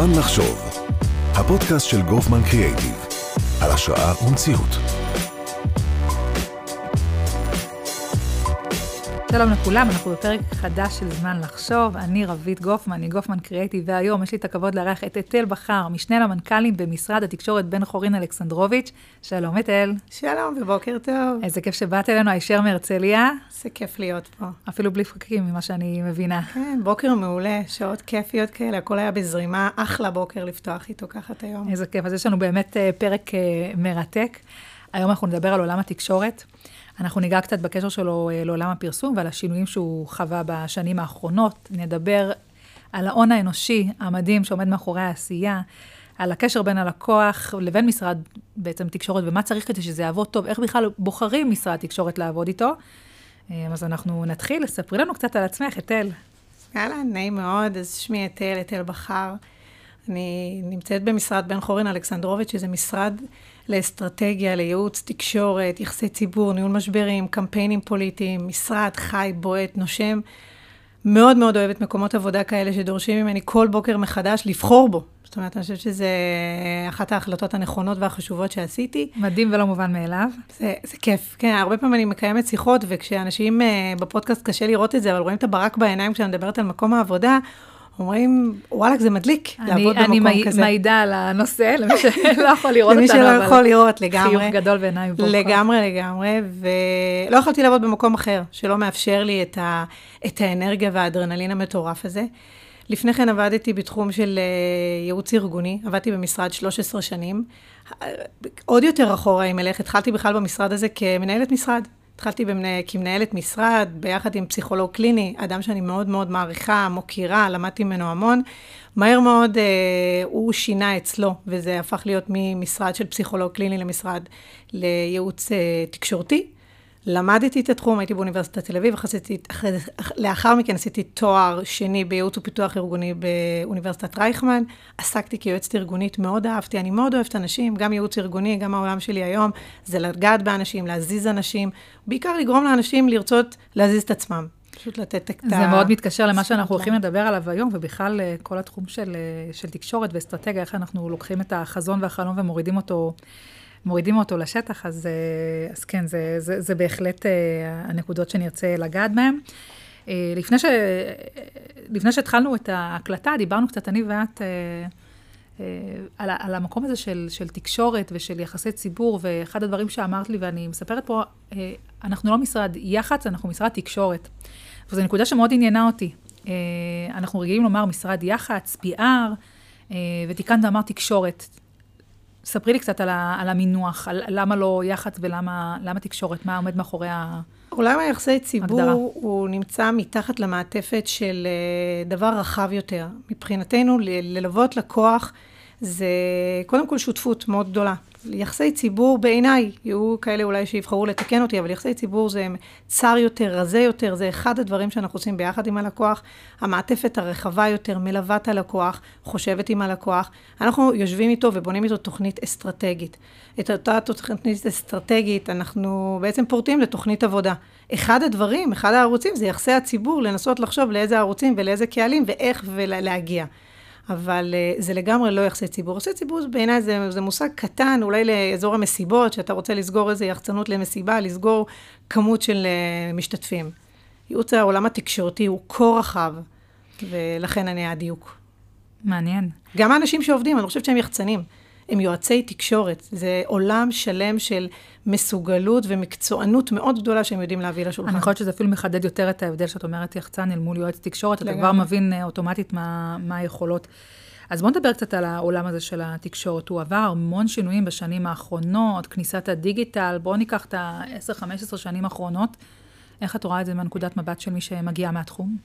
זמן לחשוב, הפודקאסט של גופמן קריאייטיב, על השראה ומציאות. שלום לכולם, אנחנו בפרק חדש של זמן לחשוב. אני רבית גופמן, מגופמן קריאיטיב, והיום יש לי את הכבוד לארח את אתל בכר, משנה למנכ"לים במשרד התקשורת בן חורין אלכסנדרוביץ'. שלום אתל. שלום ובוקר טוב. איזה כיף שבאת אלינו, הישר מהרצליה. איזה כיף להיות פה. אפילו בלי פקקים, ממה שאני מבינה. כן, בוקר מעולה, שעות כיפיות כאלה, הכל היה בזרימה, אחלה בוקר לפתוח איתו ככה את היום. איזה כיף, אז יש לנו באמת אה, פרק אה, מרתק. היום אנחנו נדבר על עולם התקשורת. אנחנו ניגע קצת בקשר שלו אה, לעולם הפרסום ועל השינויים שהוא חווה בשנים האחרונות. נדבר על ההון האנושי המדהים שעומד מאחורי העשייה, על הקשר בין הלקוח לבין משרד בעצם תקשורת, ומה צריך כדי שזה יעבוד טוב, איך בכלל בוחרים משרד תקשורת לעבוד איתו. אה, אז אנחנו נתחיל, ספרי לנו קצת על עצמך, אתל. יאללה, נעים מאוד, אז שמי אתל, אתל בכר. אני נמצאת במשרד בן חורין אלכסנדרוביץ', שזה משרד לאסטרטגיה, לייעוץ, תקשורת, יחסי ציבור, ניהול משברים, קמפיינים פוליטיים, משרד חי, בועט, נושם. מאוד מאוד אוהבת מקומות עבודה כאלה שדורשים ממני כל בוקר מחדש לבחור בו. זאת אומרת, אני חושבת שזה אחת ההחלטות הנכונות והחשובות שעשיתי. מדהים ולא מובן מאליו. זה, זה כיף, כן, הרבה פעמים אני מקיימת שיחות, וכשאנשים uh, בפודקאסט קשה לראות את זה, אבל רואים את הברק בעיניים כשאני מדברת על מקום העבודה, אומרים, וואלכ, זה מדליק אני, לעבוד אני במקום מי, כזה. אני מעידה על הנושא, למי שלא יכול לראות למי אותנו, שלא יכול לראות, לגמרי. חיוך גדול בעיניים בורחות. לגמרי, לגמרי, ולא יכולתי לעבוד במקום אחר, שלא מאפשר לי את, ה, את האנרגיה והאדרנלין המטורף הזה. לפני כן עבדתי בתחום של אה, ייעוץ ארגוני, עבדתי במשרד 13 שנים. עוד יותר אחורה, אם אלך, התחלתי בכלל במשרד הזה כמנהלת משרד. התחלתי במנה, כמנהלת משרד, ביחד עם פסיכולוג קליני, אדם שאני מאוד מאוד מעריכה, מוקירה, למדתי ממנו המון. מהר מאוד אה, הוא שינה אצלו, וזה הפך להיות ממשרד של פסיכולוג קליני למשרד לייעוץ אה, תקשורתי. למדתי את התחום, הייתי באוניברסיטת תל אביב, אחרי, אחרי, לאחר מכן עשיתי תואר שני בייעוץ ופיתוח ארגוני באוניברסיטת רייכמן, עסקתי כיועצת ארגונית, מאוד אהבתי, אני מאוד אוהבת אנשים, גם ייעוץ ארגוני, גם העולם שלי היום, זה לגעת באנשים, להזיז אנשים, בעיקר לגרום לאנשים לרצות להזיז את עצמם. פשוט לתת את ה... זה מאוד מתקשר למה שאנחנו הולכים לדבר עליו היום, ובכלל אה, כל התחום של, אה, של תקשורת ואסטרטגיה, איך אנחנו לוקחים את החזון והחלום ומורידים אותו. מורידים אותו לשטח, אז, אה, אז כן, זה, זה, זה בהחלט אה, הנקודות שנרצה לגעת בהן. אה, לפני, ש, לפני שהתחלנו את ההקלטה, דיברנו קצת, אני ואת, על, על המקום הזה של, של תקשורת ושל יחסי ציבור, ואחד הדברים שאמרת לי, ואני מספרת פה, אנחנו לא משרד יח"צ, אנחנו משרד תקשורת. וזו נקודה שמאוד עניינה אותי. אנחנו רגילים לומר משרד יח"צ, PR, ותיקנת ואמרת תקשורת. ספרי לי קצת על, ה, על המינוח, על למה לא יח"צ ולמה תקשורת, מה עומד מאחורי ה... עולם היחסי ציבור הגדרה. הוא נמצא מתחת למעטפת של אה, דבר רחב יותר. מבחינתנו, ללוות לקוח זה קודם כל שותפות מאוד גדולה. יחסי ציבור בעיניי, יהיו כאלה אולי שיבחרו לתקן אותי, אבל יחסי ציבור זה צר יותר, רזה יותר, זה אחד הדברים שאנחנו עושים ביחד עם הלקוח. המעטפת הרחבה יותר מלווה את הלקוח, חושבת עם הלקוח. אנחנו יושבים איתו ובונים איתו תוכנית אסטרטגית. את אותה תוכנית אסטרטגית אנחנו בעצם פורטים לתוכנית עבודה. אחד הדברים, אחד הערוצים זה יחסי הציבור, לנסות לחשוב לאיזה ערוצים ולאיזה קהלים ואיך ולהגיע. אבל uh, זה לגמרי לא יחסי ציבור. יחסי ציבור בעיניי זה, זה מושג קטן, אולי לאזור המסיבות, שאתה רוצה לסגור איזה יחצנות למסיבה, לסגור כמות של uh, משתתפים. ייעוץ העולם התקשורתי הוא כה רחב, ולכן אני הדיוק. מעניין. גם האנשים שעובדים, אני חושבת שהם יחצנים. הם יועצי תקשורת. זה עולם שלם של מסוגלות ומקצוענות מאוד גדולה שהם יודעים להביא לשולחן. אני חושבת שזה אפילו מחדד יותר את ההבדל שאת אומרת יחצן אל מול יועץ תקשורת, אתה כבר מבין אה, אוטומטית מה, מה היכולות. אז בואו נדבר קצת על העולם הזה של התקשורת. הוא עבר המון שינויים בשנים האחרונות, כניסת הדיגיטל, בואו ניקח את ה-10-15 שנים האחרונות. איך את רואה את זה מנקודת מבט של מי שמגיע מהתחום?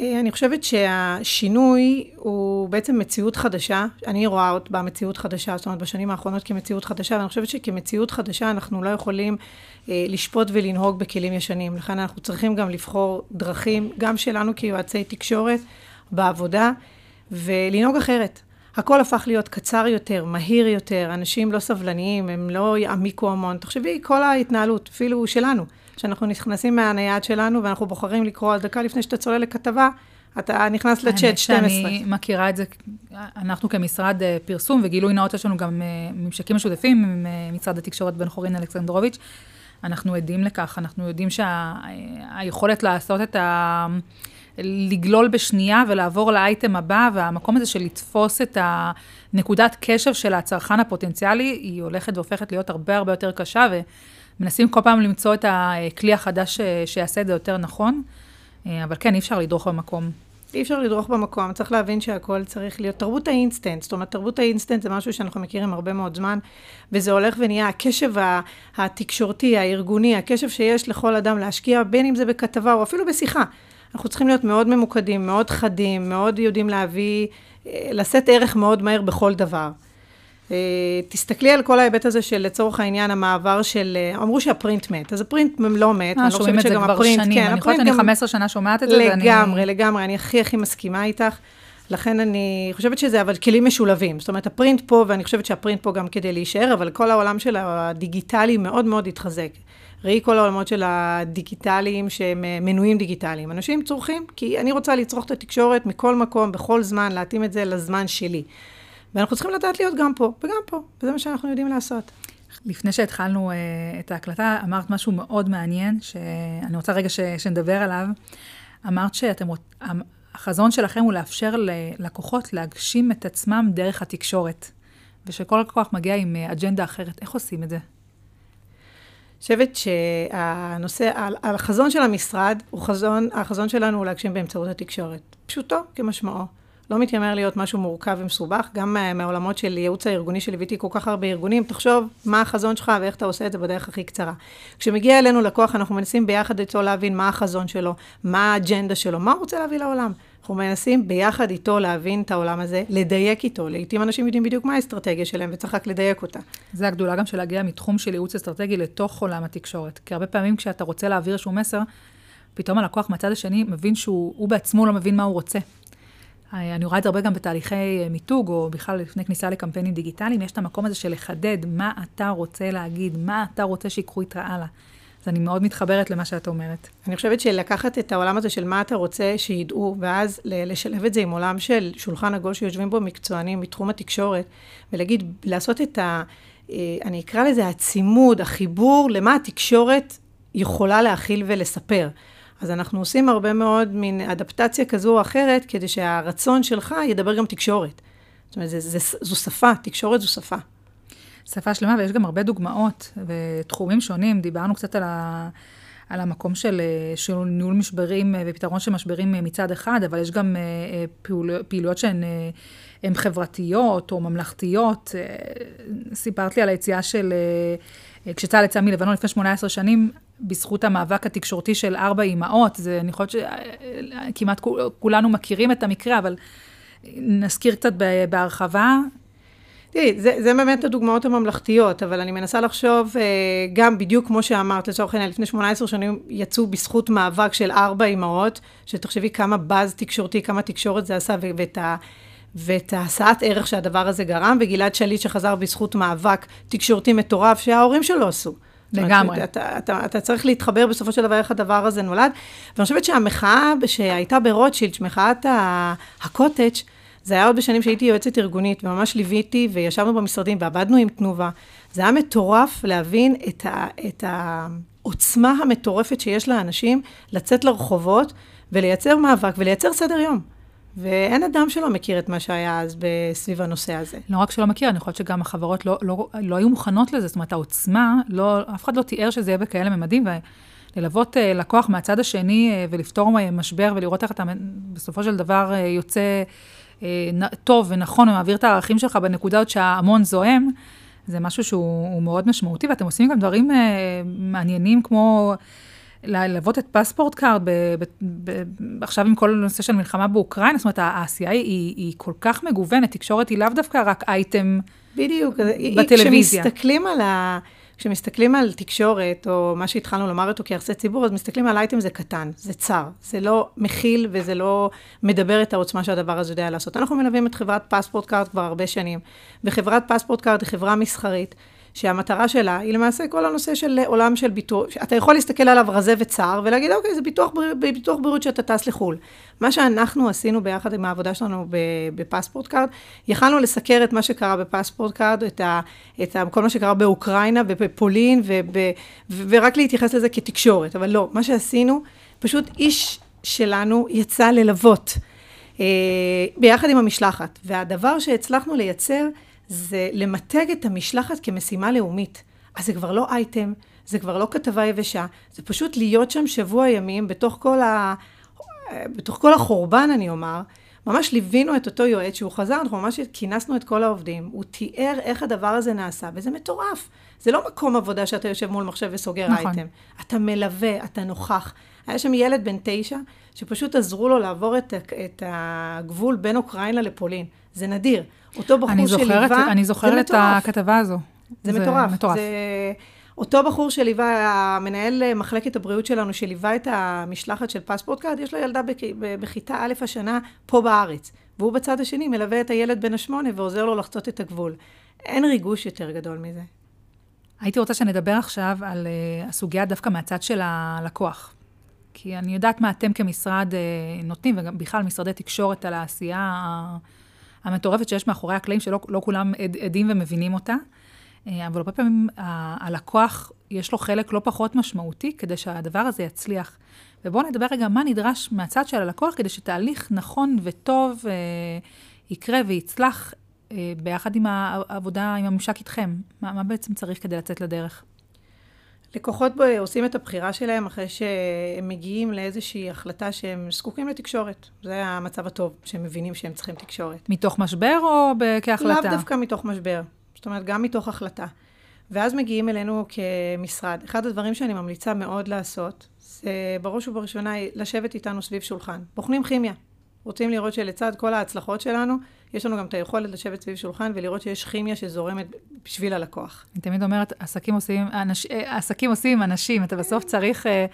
אה, אני חושבת שהשינוי הוא בעצם מציאות חדשה. אני רואה עוד במציאות חדשה, זאת אומרת בשנים האחרונות כמציאות חדשה, ואני חושבת שכמציאות חדשה אנחנו לא יכולים אה, לשפוט ולנהוג בכלים ישנים. לכן אנחנו צריכים גם לבחור דרכים, גם שלנו כיועצי תקשורת, בעבודה, ולנהוג אחרת. הכל הפך להיות קצר יותר, מהיר יותר, אנשים לא סבלניים, הם לא יעמיקו המון. תחשבי, כל ההתנהלות, אפילו שלנו. שאנחנו נכנסים מהנייד שלנו ואנחנו בוחרים לקרוא על דקה לפני שאתה צולל לכתבה, אתה נכנס לצ'אט 12. אני מכירה את זה, אנחנו כמשרד אה, פרסום וגילוי נאות, יש לנו גם אה, ממשקים משותפים עם אה, משרד התקשורת בן חורין אלכסנדרוביץ'. אנחנו עדים לכך, אנחנו יודעים שהיכולת שה... לעשות את ה... לגלול בשנייה ולעבור לאייטם הבא, והמקום הזה של לתפוס את הנקודת קשב של הצרכן הפוטנציאלי, היא הולכת והופכת להיות הרבה הרבה יותר קשה, ומנסים כל פעם למצוא את הכלי החדש שיעשה את זה יותר נכון. אבל כן, אי אפשר לדרוך במקום. אי אפשר לדרוך במקום, צריך להבין שהכל צריך להיות תרבות האינסטנט. זאת אומרת, תרבות האינסטנט זה משהו שאנחנו מכירים הרבה מאוד זמן, וזה הולך ונהיה הקשב התקשורתי, הארגוני, הקשב שיש לכל אדם להשקיע, בין אם זה בכתבה או אפילו בשיחה. אנחנו צריכים להיות מאוד ממוקדים, מאוד חדים, מאוד יודעים להביא, אה, לשאת ערך מאוד מהר בכל דבר. אה, תסתכלי על כל ההיבט הזה של לצורך העניין המעבר של, אה, אמרו שהפרינט מת, אז הפרינט לא מת, אני לא חושבת שגם הפרינט, שנים. כן, אני חושבת שאני 15 שנה שומעת את זה, לגמרי, ואני... לגמרי, אני הכי הכי מסכימה איתך. לכן אני חושבת שזה אבל כלים משולבים. זאת אומרת, הפרינט פה, ואני חושבת שהפרינט פה גם כדי להישאר, אבל כל העולם של הדיגיטלי מאוד מאוד התחזק. ראי כל העולמות של הדיגיטליים שהם אה, מנויים דיגיטליים. אנשים צורכים, כי אני רוצה לצרוך את התקשורת מכל מקום, בכל זמן, להתאים את זה לזמן שלי. ואנחנו צריכים לדעת להיות גם פה וגם פה, וזה מה שאנחנו יודעים לעשות. לפני שהתחלנו uh, את ההקלטה, אמרת משהו מאוד מעניין, שאני רוצה רגע ש, שנדבר עליו. אמרת שאתם, החזון שלכם הוא לאפשר ללקוחות להגשים את עצמם דרך התקשורת, ושכל לקוח מגיע עם אה, אג'נדה אחרת. איך עושים את זה? אני חושבת שהנושא, החזון של המשרד, הוא חזון, החזון שלנו הוא להגשים באמצעות התקשורת. פשוטו כמשמעו. לא מתיימר להיות משהו מורכב ומסובך, גם מהעולמות של ייעוץ הארגוני שליוויתי כל כך הרבה ארגונים, תחשוב מה החזון שלך ואיך אתה עושה את זה בדרך הכי קצרה. כשמגיע אלינו לקוח, אנחנו מנסים ביחד איתו להבין מה החזון שלו, מה האג'נדה שלו, מה הוא רוצה להביא לעולם. אנחנו מנסים ביחד איתו להבין את העולם הזה, לדייק איתו. לעתים אנשים יודעים בדיוק מה האסטרטגיה שלהם וצריך רק לדייק אותה. זה הגדולה גם של להגיע מתחום של ייעוץ אסטרטגי לתוך עולם התקשורת. כי הרבה פעמים כשאתה רוצה להעביר איזשהו מסר, פתאום הלקוח מהצד השני מבין שהוא בעצמו לא מבין מה הוא רוצה. אני רואה את זה הרבה גם בתהליכי אה, מיתוג, או בכלל לפני כניסה לקמפיינים דיגיטליים, יש את המקום הזה של לחדד מה אתה רוצה להגיד, מה אתה רוצה שיקחו איתך הלאה. אז אני מאוד מתחברת למה שאת אומרת. אני חושבת שלקחת את העולם הזה של מה אתה רוצה שידעו, ואז לשלב את זה עם עולם של שולחן עגול שיושבים בו מקצוענים מתחום התקשורת, ולהגיד, לעשות את ה... אה, אני אקרא לזה הצימוד, החיבור למה התקשורת יכולה להכיל ולספר. אז אנחנו עושים הרבה מאוד מין אדפטציה כזו או אחרת, כדי שהרצון שלך ידבר גם תקשורת. זאת אומרת, זה, זה, זו שפה, תקשורת זו שפה. שפה שלמה, ויש גם הרבה דוגמאות ותחומים שונים. דיברנו קצת על, ה, על המקום של, של ניהול משברים ופתרון של משברים מצד אחד, אבל יש גם פעול, פעילויות שהן הן חברתיות או ממלכתיות. סיפרת לי על היציאה של, כשצה"ל יצא מלבנון לפני 18 שנים, בזכות המאבק התקשורתי של ארבע אימהות, זה, אני חושבת שכמעט כולנו מכירים את המקרה, אבל נזכיר קצת בהרחבה. תראי, זה, זה באמת הדוגמאות הממלכתיות, אבל אני מנסה לחשוב, אה, גם בדיוק כמו שאמרת, לצורך העניין, לפני 18 שנים יצאו בזכות מאבק של ארבע אימהות, שתחשבי כמה באז תקשורתי, כמה תקשורת זה עשה, ואת ה... ואת ההשאת ערך שהדבר הזה גרם, וגלעד שליט שחזר בזכות מאבק תקשורתי מטורף שההורים שלו עשו. לגמרי. אתה, אתה, אתה צריך להתחבר בסופו של דבר איך הדבר הזה נולד. ואני חושבת שהמחאה שהייתה ברוטשילד, מחאת הקוטג', זה היה עוד בשנים שהייתי יועצת ארגונית, וממש ליוויתי, וישבנו במשרדים, ועבדנו עם תנובה. זה היה מטורף להבין את, ה, את העוצמה המטורפת שיש לאנשים לצאת לרחובות, ולייצר מאבק, ולייצר סדר יום. ואין אדם שלא מכיר את מה שהיה אז סביב הנושא הזה. לא רק שלא מכיר, אני חושבת שגם החברות לא, לא, לא היו מוכנות לזה, זאת אומרת, העוצמה, לא, אף אחד לא תיאר שזה יהיה בכאלה ממדים, וללוות uh, לקוח מהצד השני uh, ולפתור משבר ולראות איך אתה בסופו של דבר uh, יוצא טוב ונכון ומעביר את הערכים שלך בנקודות שההמון זועם, זה משהו שהוא מאוד משמעותי, ואתם עושים גם דברים מעניינים כמו... ללוות את פספורט קארד, ב, ב, ב, עכשיו עם כל הנושא של מלחמה באוקראינה, זאת אומרת, העשייה היא, היא כל כך מגוונת, תקשורת היא לאו דווקא רק אייטם בדיוק, בטלוויזיה. כשמסתכלים על, ה, כשמסתכלים על תקשורת, או מה שהתחלנו לומר אותו כיחסי ציבור, אז מסתכלים על אייטם זה קטן, זה צר, זה לא מכיל וזה לא מדבר את העוצמה שהדבר הזה יודע לעשות. אנחנו מלווים את חברת פספורט קארד כבר הרבה שנים, וחברת פספורט קארד היא חברה מסחרית. שהמטרה שלה היא למעשה כל הנושא של עולם של ביטוח, אתה יכול להסתכל עליו רזה וצר ולהגיד, אוקיי, זה ביטוח, ביטוח בריאות שאתה טס לחו"ל. מה שאנחנו עשינו ביחד עם העבודה שלנו בפספורט קארד, יכלנו לסקר את מה שקרה בפספורט קארד, את, ה, את ה, כל מה שקרה באוקראינה ובפולין, וב, ורק להתייחס לזה כתקשורת, אבל לא, מה שעשינו, פשוט איש שלנו יצא ללוות. אה, ביחד עם המשלחת. והדבר שהצלחנו לייצר זה למתג את המשלחת כמשימה לאומית. אז זה כבר לא אייטם, זה כבר לא כתבה יבשה, זה פשוט להיות שם שבוע ימים בתוך כל, ה... בתוך כל החורבן, אני אומר. ממש ליווינו את אותו יועץ שהוא חזר, אנחנו ממש כינסנו את כל העובדים, הוא תיאר איך הדבר הזה נעשה, וזה מטורף. זה לא מקום עבודה שאתה יושב מול מחשב וסוגר נכון. אייטם. אתה מלווה, אתה נוכח. היה שם ילד בן תשע, שפשוט עזרו לו לעבור את, את הגבול בין אוקראינה לפולין. זה נדיר. אותו בחור שליווה... אני זוכרת את הכתבה הזו. זה, זה מטורף. מטורף. זה... אותו בחור שליווה, המנהל מחלקת הבריאות שלנו, שליווה את המשלחת של פספורט קארד, יש לו ילדה בכיתה א' השנה פה בארץ. והוא בצד השני מלווה את הילד בן השמונה ועוזר לו לחצות את הגבול. אין ריגוש יותר גדול מזה. הייתי רוצה שנדבר עכשיו על uh, הסוגיה דווקא מהצד של הלקוח. כי אני יודעת מה אתם כמשרד uh, נותנים, וגם בכלל משרדי תקשורת על העשייה המטורפת שיש מאחורי הקלעים, שלא לא כולם עד, עדים ומבינים אותה. אה, אבל הרבה פעמים הלקוח, יש לו חלק לא פחות משמעותי כדי שהדבר הזה יצליח. ובואו נדבר רגע מה נדרש מהצד של הלקוח כדי שתהליך נכון וטוב אה, יקרה ויצלח אה, ביחד עם העבודה, עם הממשק איתכם. מה, מה בעצם צריך כדי לצאת לדרך? לקוחות עושים את הבחירה שלהם אחרי שהם מגיעים לאיזושהי החלטה שהם זקוקים לתקשורת. זה המצב הטוב, שהם מבינים שהם צריכים תקשורת. מתוך משבר או כהחלטה? לאו דווקא מתוך משבר. זאת אומרת, גם מתוך החלטה. ואז מגיעים אלינו כמשרד. אחד הדברים שאני ממליצה מאוד לעשות, זה בראש ובראשונה לשבת איתנו סביב שולחן. בוחנים כימיה. רוצים לראות שלצד כל ההצלחות שלנו, יש לנו גם את היכולת לשבת סביב שולחן ולראות שיש כימיה שזורמת בשביל הלקוח. אני תמיד אומרת, עסקים עושים, אנש, עסקים עושים אנשים, אתה בסוף צריך... אה,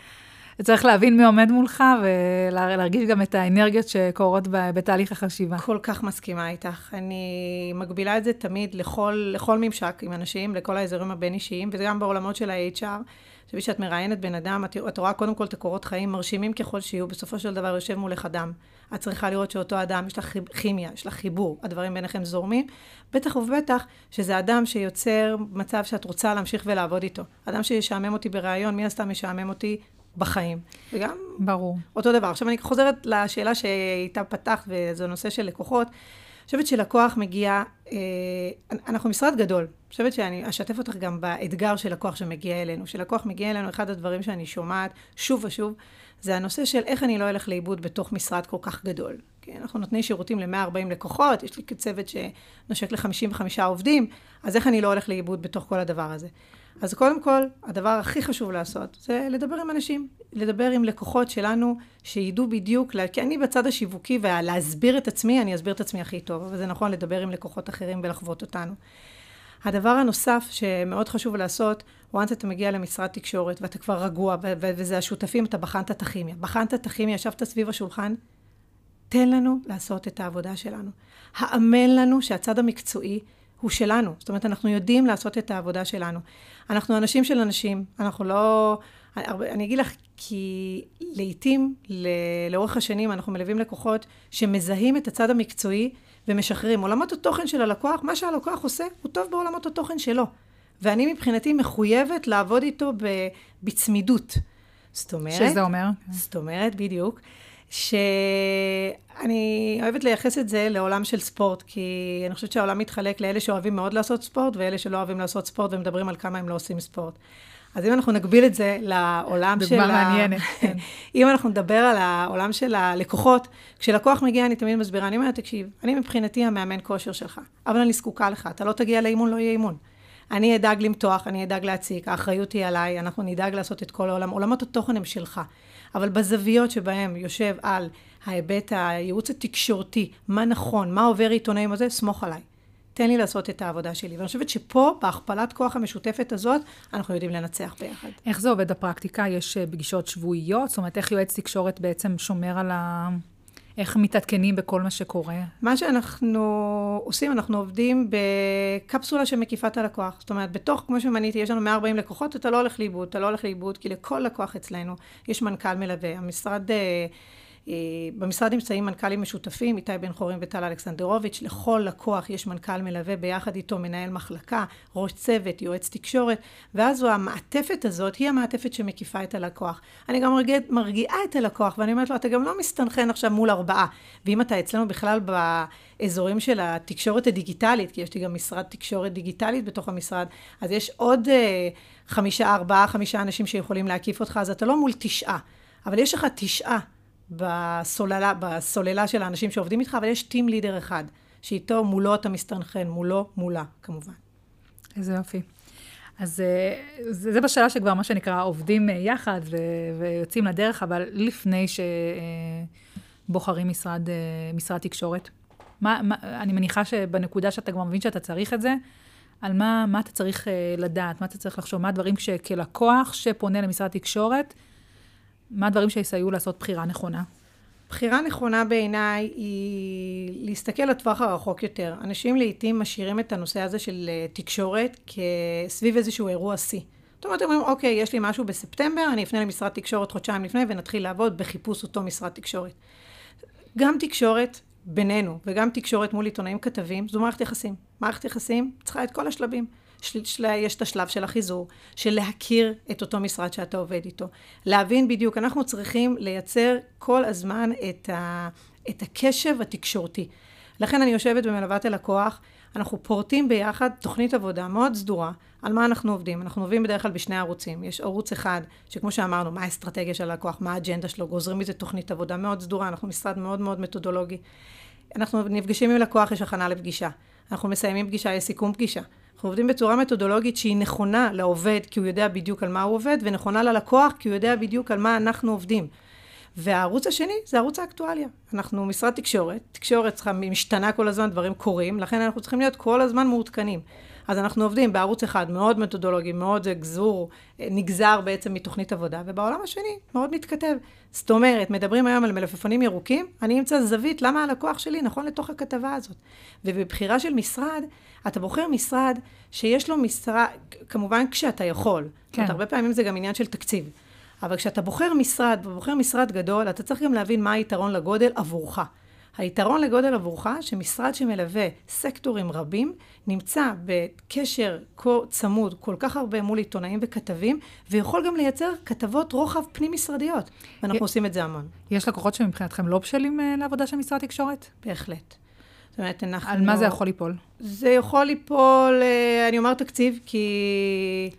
צריך להבין מי עומד מולך ולהרגיש גם את האנרגיות שקורות בתהליך החשיבה. כל כך מסכימה איתך. אני מגבילה את זה תמיד לכל, לכל ממשק עם אנשים, לכל האזורים הבין-אישיים, וגם בעולמות של ה-HR. אני חושבת שאת מראיינת בן אדם, את, את רואה קודם כל את הקורות חיים, מרשימים ככל שיהיו, בסופו של דבר יושב מולך אדם. את צריכה לראות שאותו אדם, יש לך כימיה, יש לך חיבור, הדברים ביניכם זורמים. בטח ובטח שזה אדם שיוצר מצב שאת רוצה להמשיך ולעבוד איתו. אדם שישעמם אותי בריאיון, מן הסתם ישעמם אותי בחיים. וגם... ברור. אותו דבר. עכשיו אני חוזרת לשאלה שאיתה פתחת, וזה נושא של לקוחות. אני חושבת שלקוח מגיע, אה, אנחנו משרד גדול. אני חושבת שאני אשתף אותך גם באתגר של לקוח שמגיע אלינו. כשלקוח מגיע אלינו, אחד הדברים שאני שומעת שוב ושוב, זה הנושא של איך אני לא אלך לאיבוד בתוך משרד כל כך גדול. כי אנחנו נותנים שירותים ל-140 לקוחות, יש לי צוות שנושק ל-55 עובדים, אז איך אני לא הולך לאיבוד בתוך כל הדבר הזה? אז קודם כל, הדבר הכי חשוב לעשות זה לדבר עם אנשים, לדבר עם לקוחות שלנו, שידעו בדיוק, כי אני בצד השיווקי ולהסביר את עצמי, אני אסביר את עצמי הכי טוב, אבל זה נכון לדבר עם לקוחות אחרים ולחוות אותנו. הדבר הנוסף שמאוד חשוב לעשות, once אתה מגיע למשרד תקשורת ואתה כבר רגוע, וזה השותפים, אתה בחנת את הכימיה. בחנת את הכימיה, ישבת סביב השולחן, תן לנו לעשות את העבודה שלנו. האמן לנו שהצד המקצועי הוא שלנו. זאת אומרת, אנחנו יודעים לעשות את העבודה שלנו. אנחנו אנשים של אנשים, אנחנו לא... אני אגיד לך, כי לעתים, לאורך השנים, אנחנו מלווים לקוחות שמזהים את הצד המקצועי ומשחררים. עולמות התוכן של הלקוח, מה שהלקוח עושה, הוא טוב בעולמות התוכן שלו. ואני מבחינתי מחויבת לעבוד איתו בצמידות. זאת אומרת... שזה אומר? זאת אומרת, בדיוק. שאני אוהבת לייחס את זה לעולם של ספורט, כי אני חושבת שהעולם מתחלק לאלה שאוהבים מאוד לעשות ספורט, ואלה שלא אוהבים לעשות ספורט ומדברים על כמה הם לא עושים ספורט. אז אם אנחנו נגביל את זה לעולם של ה... דוגמה מעניינת, כן. אם אנחנו נדבר על העולם של הלקוחות, כשלקוח מגיע, אני תמיד מסבירה, אני אומרת, תקשיב, אני מבחינתי המאמן כושר שלך, אבל אני זקוקה לך, אתה לא תגיע לאימון, לא יהיה אימון. אני אדאג למתוח, אני אדאג להציג, האחריות היא עליי, אנחנו נדאג לעשות את כל העולם. עולמות התוכן הם שלך. אבל בזוויות שבהם יושב על ההיבט הייעוץ התקשורתי, מה נכון, מה עובר עיתונאים הזה, סמוך עליי. תן לי לעשות את העבודה שלי. ואני חושבת שפה, בהכפלת כוח המשותפת הזאת, אנחנו יודעים לנצח ביחד. איך זה עובד בפרקטיקה? יש אה, פגישות שבועיות? זאת אומרת, איך יועץ תקשורת בעצם שומר על איך מתעדכנים בכל מה שקורה? מה שאנחנו עושים, אנחנו עובדים בקפסולה שמקיפה את הלקוח. זאת אומרת, בתוך, כמו שמניתי, יש לנו 140 לקוחות, אתה לא הולך לאיבוד, אתה לא הולך לאיבוד, כי לכל לקוח אצלנו יש מנכ"ל מלווה. המשרד... אה, במשרד נמצאים מנכ"לים משותפים, איתי בן חורין וטל אלכסנדרוביץ', לכל לקוח יש מנכ"ל מלווה ביחד איתו מנהל מחלקה, ראש צוות, יועץ תקשורת, ואז המעטפת הזאת היא המעטפת שמקיפה את הלקוח. אני גם מרגיע, מרגיעה את הלקוח, ואני אומרת לו, אתה גם לא מסתנכרן עכשיו מול ארבעה. ואם אתה אצלנו בכלל באזורים של התקשורת הדיגיטלית, כי יש לי גם משרד תקשורת דיגיטלית בתוך המשרד, אז יש עוד אה, חמישה, ארבעה, חמישה אנשים שיכולים להקיף אותך, אז אתה לא מול תשעה. אבל יש לך תשעה בסוללה, בסוללה של האנשים שעובדים איתך, אבל יש טים לידר אחד, שאיתו מולו אתה מסתנכרן, מולו, מולה, כמובן. איזה יופי. אז אה, זה, זה בשאלה שכבר, מה שנקרא, עובדים אה, יחד ו, ויוצאים לדרך, אבל לפני שבוחרים משרד, אה, משרד תקשורת, מה, מה, אני מניחה שבנקודה שאתה כבר מבין שאתה צריך את זה, על מה, מה אתה צריך לדעת, מה אתה צריך לחשוב, מה הדברים שכלקוח שפונה למשרד תקשורת, מה הדברים שיסייעו לעשות בחירה נכונה? בחירה נכונה בעיניי היא להסתכל לטווח הרחוק יותר. אנשים לעיתים משאירים את הנושא הזה של אה, תקשורת כסביב איזשהו אירוע שיא. זאת אומרת, אומרים, אוקיי, יש לי משהו בספטמבר, אני אפנה למשרד תקשורת חודשיים לפני ונתחיל לעבוד בחיפוש אותו משרד תקשורת. גם תקשורת בינינו וגם תקשורת מול עיתונאים כתבים, זו מערכת יחסים. מערכת יחסים צריכה את כל השלבים. יש את השלב של החיזור, של להכיר את אותו משרד שאתה עובד איתו. להבין בדיוק, אנחנו צריכים לייצר כל הזמן את, ה, את הקשב התקשורתי. לכן אני יושבת ומלווה את הלקוח, אנחנו פורטים ביחד תוכנית עבודה מאוד סדורה על מה אנחנו עובדים. אנחנו עובדים בדרך כלל בשני ערוצים. יש ערוץ אחד, שכמו שאמרנו, מה האסטרטגיה של הלקוח, מה האג'נדה שלו, גוזרים מזה תוכנית עבודה מאוד סדורה, אנחנו משרד מאוד מאוד מתודולוגי. אנחנו נפגשים עם לקוח, יש הכנה לפגישה. אנחנו מסיימים פגישה, יש סיכום פגישה. אנחנו עובדים בצורה מתודולוגית שהיא נכונה לעובד, כי הוא יודע בדיוק על מה הוא עובד, ונכונה ללקוח, כי הוא יודע בדיוק על מה אנחנו עובדים. והערוץ השני זה ערוץ האקטואליה. אנחנו משרד תקשורת, תקשורת צריכה, משתנה כל הזמן, דברים קורים, לכן אנחנו צריכים להיות כל הזמן מעודכנים. אז אנחנו עובדים בערוץ אחד מאוד מתודולוגי, מאוד גזור, נגזר בעצם מתוכנית עבודה, ובעולם השני מאוד מתכתב. זאת אומרת, מדברים היום על מלפפונים ירוקים, אני אמצא זווית למה הלקוח שלי נכון לתוך הכתבה הזאת. ובבחירה של משרד, אתה בוחר משרד שיש לו משרה, כמובן כשאתה יכול. כן. זאת הרבה פעמים זה גם עניין של תקציב. אבל כשאתה בוחר משרד, ובוחר משרד גדול, אתה צריך גם להבין מה היתרון לגודל עבורך. היתרון לגודל עבורך, שמשרד שמלווה סקטורים רבים, נמצא בקשר כה צמוד כל כך הרבה מול עיתונאים וכתבים, ויכול גם לייצר כתבות רוחב פנים-משרדיות. ואנחנו עושים את זה המון. יש לקוחות שמבחינתכם לא בשלים uh, לעבודה של משרד תקשורת? בהחלט. זאת אומרת, אנחנו... על מה זה יכול ליפול? זה יכול ליפול, uh, אני אומר תקציב, כי...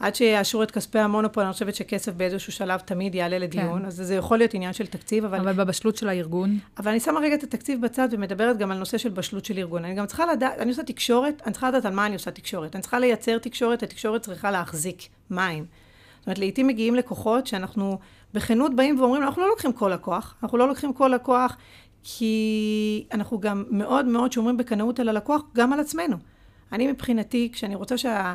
עד שיאשרו את כספי המונופול, אני חושבת שכסף באיזשהו שלב תמיד יעלה לדיון, כן. אז זה יכול להיות עניין של תקציב, אבל... אבל בבשלות של הארגון? אבל אני שמה רגע את התקציב בצד ומדברת גם על נושא של בשלות של ארגון. אני גם צריכה לדעת, אני עושה תקשורת, אני צריכה לדעת על מה אני עושה תקשורת. אני צריכה לייצר תקשורת, התקשורת צריכה להחזיק מים. זאת אומרת, לעיתים מגיעים לקוחות שאנחנו בכנות באים ואומרים, אנחנו לא לוקחים כל לקוח, אנחנו לא לוקחים כל לקוח, כי אנחנו גם מאוד מאוד שומרים בקנאות על הלקוח, גם על עצמנו. אני מבחינתי, כשאני רוצה שה...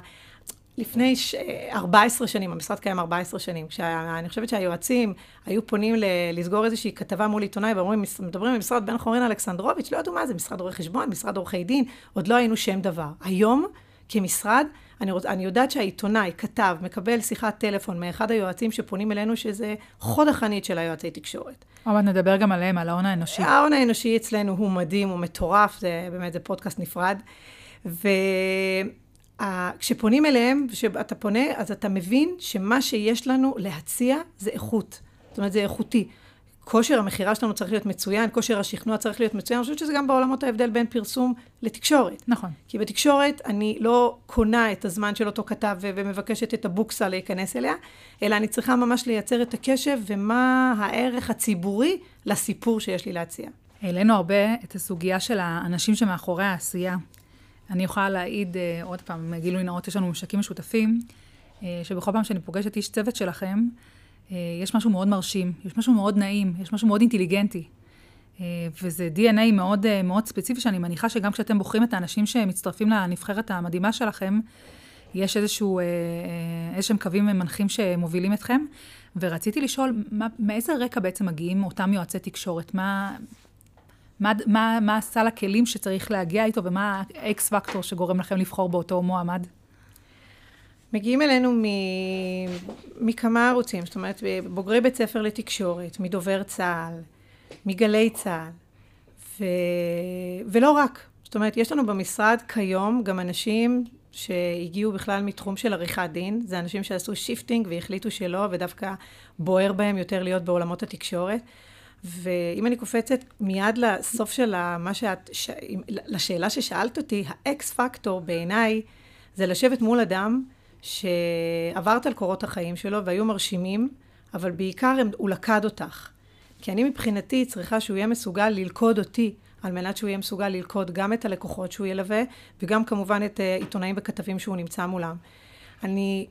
לפני ש... 14 שנים, המשרד קיים 14 שנים, כשאני חושבת שהיועצים היו פונים ל... לסגור איזושהי כתבה מול עיתונאי ואומרים, מדברים עם משרד בן חורין אלכסנדרוביץ', לא ידעו מה זה, משרד רואי חשבון, משרד עורכי דין, עוד לא היינו שם דבר. היום, כמשרד, אני, רוצ... אני יודעת שהעיתונאי, כתב, מקבל שיחת טלפון מאחד היועצים שפונים אלינו, שזה חוד החנית של היועצי תקשורת. אבל נדבר גם עליהם, על ההון האנושי. ההון האנושי אצלנו הוא מדהים, הוא מטורף, זה באמת, זה פודקאסט נפרד. ו... כשפונים אליהם, כשאתה פונה, אז אתה מבין שמה שיש לנו להציע זה איכות. זאת אומרת, זה איכותי. כושר המכירה שלנו צריך להיות מצוין, כושר השכנוע צריך להיות מצוין. אני חושבת שזה גם בעולמות ההבדל בין פרסום לתקשורת. נכון. כי בתקשורת אני לא קונה את הזמן של אותו כתב ומבקשת את הבוקסה להיכנס אליה, אלא אני צריכה ממש לייצר את הקשב ומה הערך הציבורי לסיפור שיש לי להציע. העלינו הרבה את הסוגיה של האנשים שמאחורי העשייה. אני יכולה להעיד, אה, עוד פעם, גילוי נאות, יש לנו ממשקים משותפים, אה, שבכל פעם שאני פוגשת איש צוות שלכם, אה, יש משהו מאוד מרשים, יש משהו מאוד נעים, יש משהו מאוד אינטליגנטי. וזה DNA מאוד, מאוד ספציפי, שאני מניחה שגם כשאתם בוחרים את האנשים שמצטרפים לנבחרת המדהימה שלכם, יש איזשהו, איזשהם קווים מנחים שמובילים אתכם. ורציתי לשאול, מה, מאיזה רקע בעצם מגיעים אותם יועצי תקשורת? מה, מה, מה, מה סל הכלים שצריך להגיע איתו, ומה ה X factor שגורם לכם לבחור באותו מועמד? מגיעים אלינו מ... מכמה ערוצים, זאת אומרת, בוגרי בית ספר לתקשורת, מדובר צה"ל, מגלי צה"ל, ו... ולא רק. זאת אומרת, יש לנו במשרד כיום גם אנשים שהגיעו בכלל מתחום של עריכת דין, זה אנשים שעשו shifting והחליטו שלא, ודווקא בוער בהם יותר להיות בעולמות התקשורת. ואם אני קופצת מיד לסוף של מה שאת, ש... לשאלה ששאלת אותי, האקס פקטור בעיניי זה לשבת מול אדם שעברת על קורות החיים שלו והיו מרשימים, אבל בעיקר הם, הוא לקד אותך. כי אני מבחינתי צריכה שהוא יהיה מסוגל ללכוד אותי, על מנת שהוא יהיה מסוגל ללכוד גם את הלקוחות שהוא ילווה, וגם כמובן את אה, עיתונאים וכתבים שהוא נמצא מולם. אני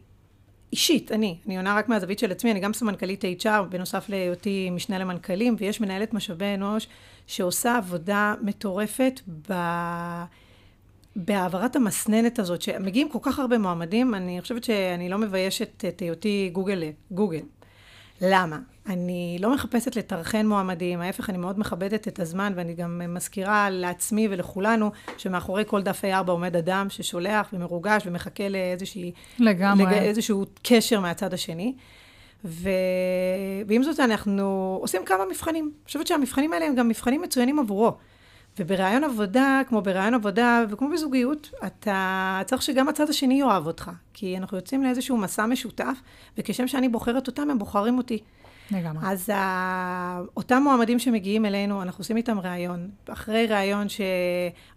אישית, אני, אני עונה רק מהזווית של עצמי, אני גם סמנכ"לית HR, בנוסף להיותי משנה למנכ"לים, ויש מנהלת משאבי אנוש שעושה עבודה מטורפת ב... בהעברת המסננת הזאת, שמגיעים כל כך הרבה מועמדים, אני חושבת שאני לא מביישת את היותי גוגל, גוגל. למה? אני לא מחפשת לטרחן מועמדים, ההפך, אני מאוד מכבדת את הזמן, ואני גם מזכירה לעצמי ולכולנו, שמאחורי כל דף A4 עומד אדם ששולח ומרוגש ומחכה לאיזושהי... לגמרי. לאיזשהו קשר מהצד השני. ו... ועם זאת, אנחנו עושים כמה מבחנים. אני חושבת שהמבחנים האלה הם גם מבחנים מצוינים עבורו. ובראיון עבודה, כמו בראיון עבודה וכמו בזוגיות, אתה צריך שגם הצד השני יאהב אותך. כי אנחנו יוצאים לאיזשהו מסע משותף, וכשם שאני בוחרת אותם, הם בוחרים אותי. לגמרי. אז ה... אותם מועמדים שמגיעים אלינו, אנחנו עושים איתם ראיון. אחרי ראיון ש...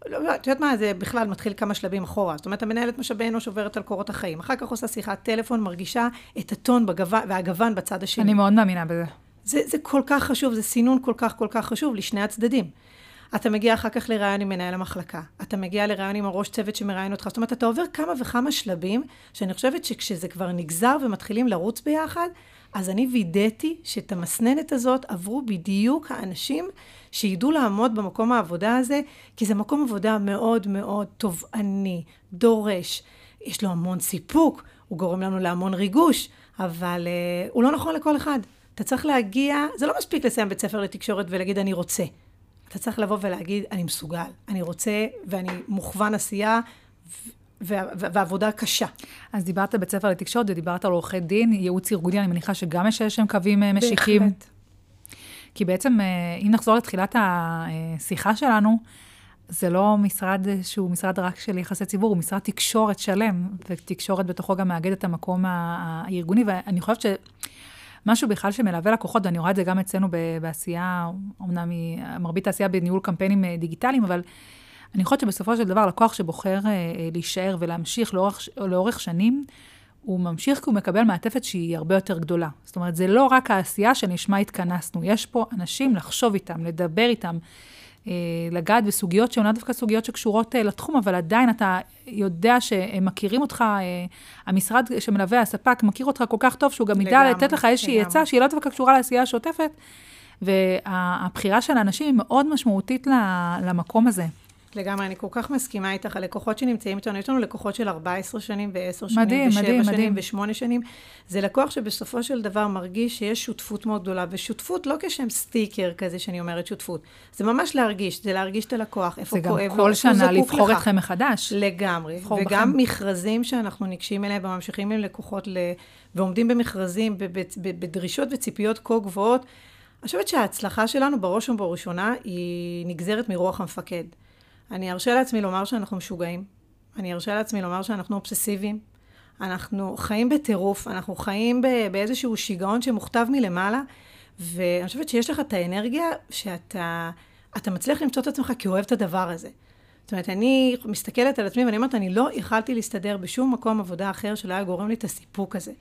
לא, לא, את יודעת מה, זה בכלל מתחיל כמה שלבים אחורה. זאת אומרת, המנהלת משאבי אנוש עוברת על קורות החיים. אחר כך עושה שיחת טלפון, מרגישה את הטון בגו... והגוון בצד השני. אני מאוד מאמינה בזה. זה, זה כל כך חשוב, זה סינון כל כך כל כך חשוב לשני הצדדים. אתה מגיע אחר כך לראיון עם מנהל המחלקה, אתה מגיע לראיון עם הראש צוות שמראיין אותך, זאת אומרת, אתה עובר כמה וכמה שלבים, שאני חושבת שכשזה כבר נגזר ומתחילים לרוץ ביחד, אז אני וידאתי שאת המסננת הזאת עברו בדיוק האנשים שידעו לעמוד במקום העבודה הזה, כי זה מקום עבודה מאוד מאוד תובעני, דורש, יש לו המון סיפוק, הוא גורם לנו להמון ריגוש, אבל uh, הוא לא נכון לכל אחד. אתה צריך להגיע, זה לא מספיק לסיים בית ספר לתקשורת ולהגיד אני רוצה. אתה צריך לבוא ולהגיד, אני מסוגל, אני רוצה ואני מוכוון עשייה ועבודה קשה. אז דיברת בית ספר לתקשורת ודיברת על עורכי דין, ייעוץ ארגוני, אני מניחה שגם יש איזשהם קווים אה, משיקים. בהחלט. כי בעצם, אה, אם נחזור לתחילת השיחה שלנו, זה לא משרד שהוא משרד רק של יחסי ציבור, הוא משרד תקשורת שלם, ותקשורת בתוכו גם מאגד את המקום הארגוני, ואני חושבת ש... משהו בכלל שמלווה לקוחות, ואני רואה את זה גם אצלנו בעשייה, אמנם מרבית העשייה בניהול קמפיינים אה, דיגיטליים, אבל אני חושבת שבסופו של דבר, לקוח שבוחר אה, אה, להישאר ולהמשיך לאורך, לאורך שנים, הוא ממשיך כי הוא מקבל מעטפת שהיא הרבה יותר גדולה. זאת אומרת, זה לא רק העשייה שלשמה התכנסנו, יש פה אנשים לחשוב איתם, לדבר איתם, לגעת בסוגיות שהן לא דווקא סוגיות שקשורות אה, לתחום, אבל עדיין אתה יודע שהם מכירים אותך, אה, המשרד שמלווה, הספק, מכיר אותך כל כך טוב, שהוא גם ידע לתת לך איזושהי עצה שהיא לא דווקא קשורה לעשייה השוטפת, והבחירה של האנשים היא מאוד משמעותית למקום הזה. לגמרי, אני כל כך מסכימה איתך. הלקוחות שנמצאים איתנו, יש לנו לקוחות של 14 שנים ו-10 שנים, מדהים, ו-7 שנים מדהים. ו-8 שנים. זה לקוח שבסופו של דבר מרגיש שיש שותפות מאוד גדולה, ושותפות לא כשם סטיקר כזה שאני אומרת שותפות. זה ממש להרגיש, זה להרגיש את הלקוח, איפה כואב לו, איפה זקוק לך. זה גם כל שנה לבחור אתכם מחדש. לגמרי. וגם בכם. מכרזים שאנחנו ניגשים אליהם וממשיכים עם לקוחות ל... ועומדים במכרזים, בדרישות וציפיות כה גבוהות. אני חושבת שההצלחה שלנו בראש ובראשונה היא נגזרת מרוח המפקד. אני ארשה לעצמי לומר שאנחנו משוגעים. אני ארשה לעצמי לומר שאנחנו אובססיביים. אנחנו חיים בטירוף, אנחנו חיים באיזשהו שיגעון שמוכתב מלמעלה, ואני חושבת שיש לך את האנרגיה שאתה אתה מצליח למצוא את עצמך כאוהב את הדבר הזה. זאת אומרת, אני מסתכלת על עצמי ואני אומרת, אני לא יכלתי להסתדר בשום מקום עבודה אחר שלא היה גורם לי את הסיפוק הזה.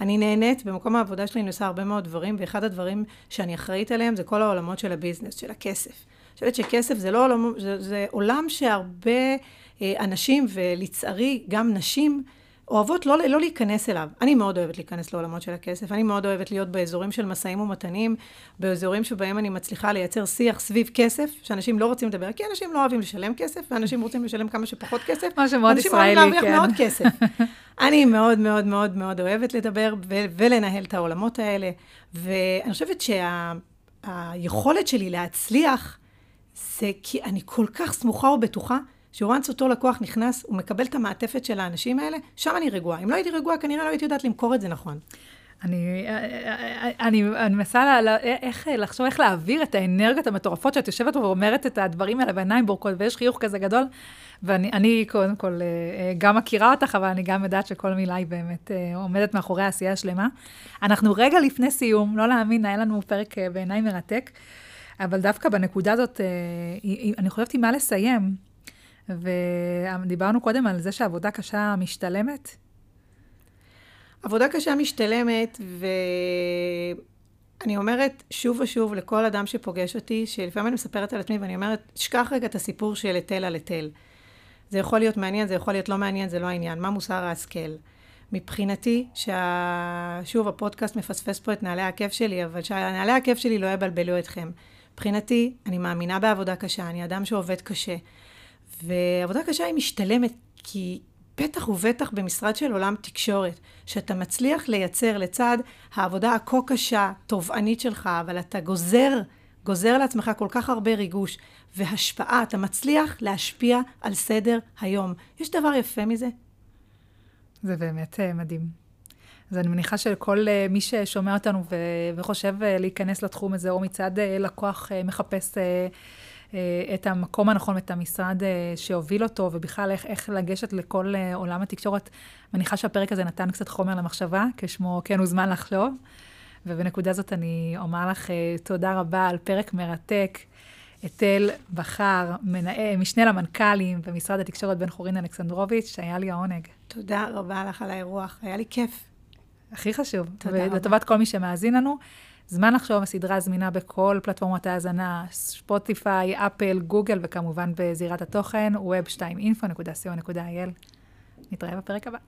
אני נהנית, במקום העבודה שלי אני עושה הרבה מאוד דברים, ואחד הדברים שאני אחראית עליהם זה כל העולמות של הביזנס, של הכסף. חושבת שכסף זה לא עולם, זה, זה עולם שהרבה אה, אנשים, ולצערי גם נשים, אוהבות לא, לא להיכנס אליו. אני מאוד אוהבת להיכנס לעולמות של הכסף, אני מאוד אוהבת להיות באזורים של משאים ומתנים, באזורים שבהם אני מצליחה לייצר שיח סביב כסף, שאנשים לא רוצים לדבר, כי אנשים לא אוהבים לשלם כסף, ואנשים רוצים לשלם כמה שפחות כסף. מה שמאוד ישראלי, כן. אנשים אוהבים להרוויח מאוד כסף. אני מאוד מאוד מאוד מאוד אוהבת לדבר ו- ולנהל את העולמות האלה, ואני חושבת שהיכולת שה- שלי להצליח, זה כי אני כל כך סמוכה ובטוחה, שוואנס אותו לקוח נכנס, הוא מקבל את המעטפת של האנשים האלה, שם אני רגועה. אם לא הייתי רגועה, כנראה לא הייתי יודעת למכור את זה נכון. אני, אני, אני מנסה לה, איך, לחשוב איך להעביר את האנרגיות המטורפות שאת יושבת ואומרת את הדברים האלה בעיניים בורקות, ויש חיוך כזה גדול. ואני קודם כל אה, גם מכירה אותך, אבל אני גם יודעת שכל מילה היא באמת אה, עומדת מאחורי העשייה השלמה. אנחנו רגע לפני סיום, לא להאמין, היה לנו פרק אה, בעיניי מרתק, אבל דווקא בנקודה הזאת, אני חושבת עם מה לסיים. ודיברנו קודם על זה שעבודה קשה משתלמת. עבודה קשה משתלמת, ואני אומרת שוב ושוב לכל אדם שפוגש אותי, שלפעמים אני מספרת על עצמי ואני אומרת, שכח רגע את הסיפור של היטל על היטל. זה יכול להיות מעניין, זה יכול להיות לא מעניין, זה לא העניין. מה מוסר ההשכל? מבחינתי, ששוב, הפודקאסט מפספס פה את נעלי הכיף שלי, אבל שנעלי הכיף שלי לא יבלבלו אתכם. מבחינתי, אני מאמינה בעבודה קשה, אני אדם שעובד קשה. ועבודה קשה היא משתלמת, כי בטח ובטח במשרד של עולם תקשורת, שאתה מצליח לייצר לצד העבודה הכה קשה, תובענית שלך, אבל אתה גוזר, גוזר לעצמך כל כך הרבה ריגוש והשפעה, אתה מצליח להשפיע על סדר היום. יש דבר יפה מזה? זה באמת uh, מדהים. אז אני מניחה שכל uh, מי ששומע אותנו וחושב uh, להיכנס לתחום הזה, או מצד uh, לקוח מחפש... אה, את המקום הנכון, את המשרד אה, שהוביל אותו, ובכלל איך, איך לגשת לכל אה, עולם התקשורת. מניחה שהפרק הזה נתן קצת חומר למחשבה, כשמו כן הוזמן לחשוב. ובנקודה זאת אני אומר לך תודה רבה על פרק מרתק. אתל בכר, מנהל, משנה למנכ"לים במשרד התקשורת בן חורין אלכסנדרוביץ', היה לי העונג. תודה רבה לך על האירוח, היה לי כיף. הכי חשוב. תודה רבה. ולטובת כל מי שמאזין לנו. זמן לחשוב, הסדרה זמינה בכל פלטפורמות ההאזנה, ספוטיפיי, אפל, גוגל, וכמובן בזירת התוכן, web2info.co.il. נתראה בפרק הבא.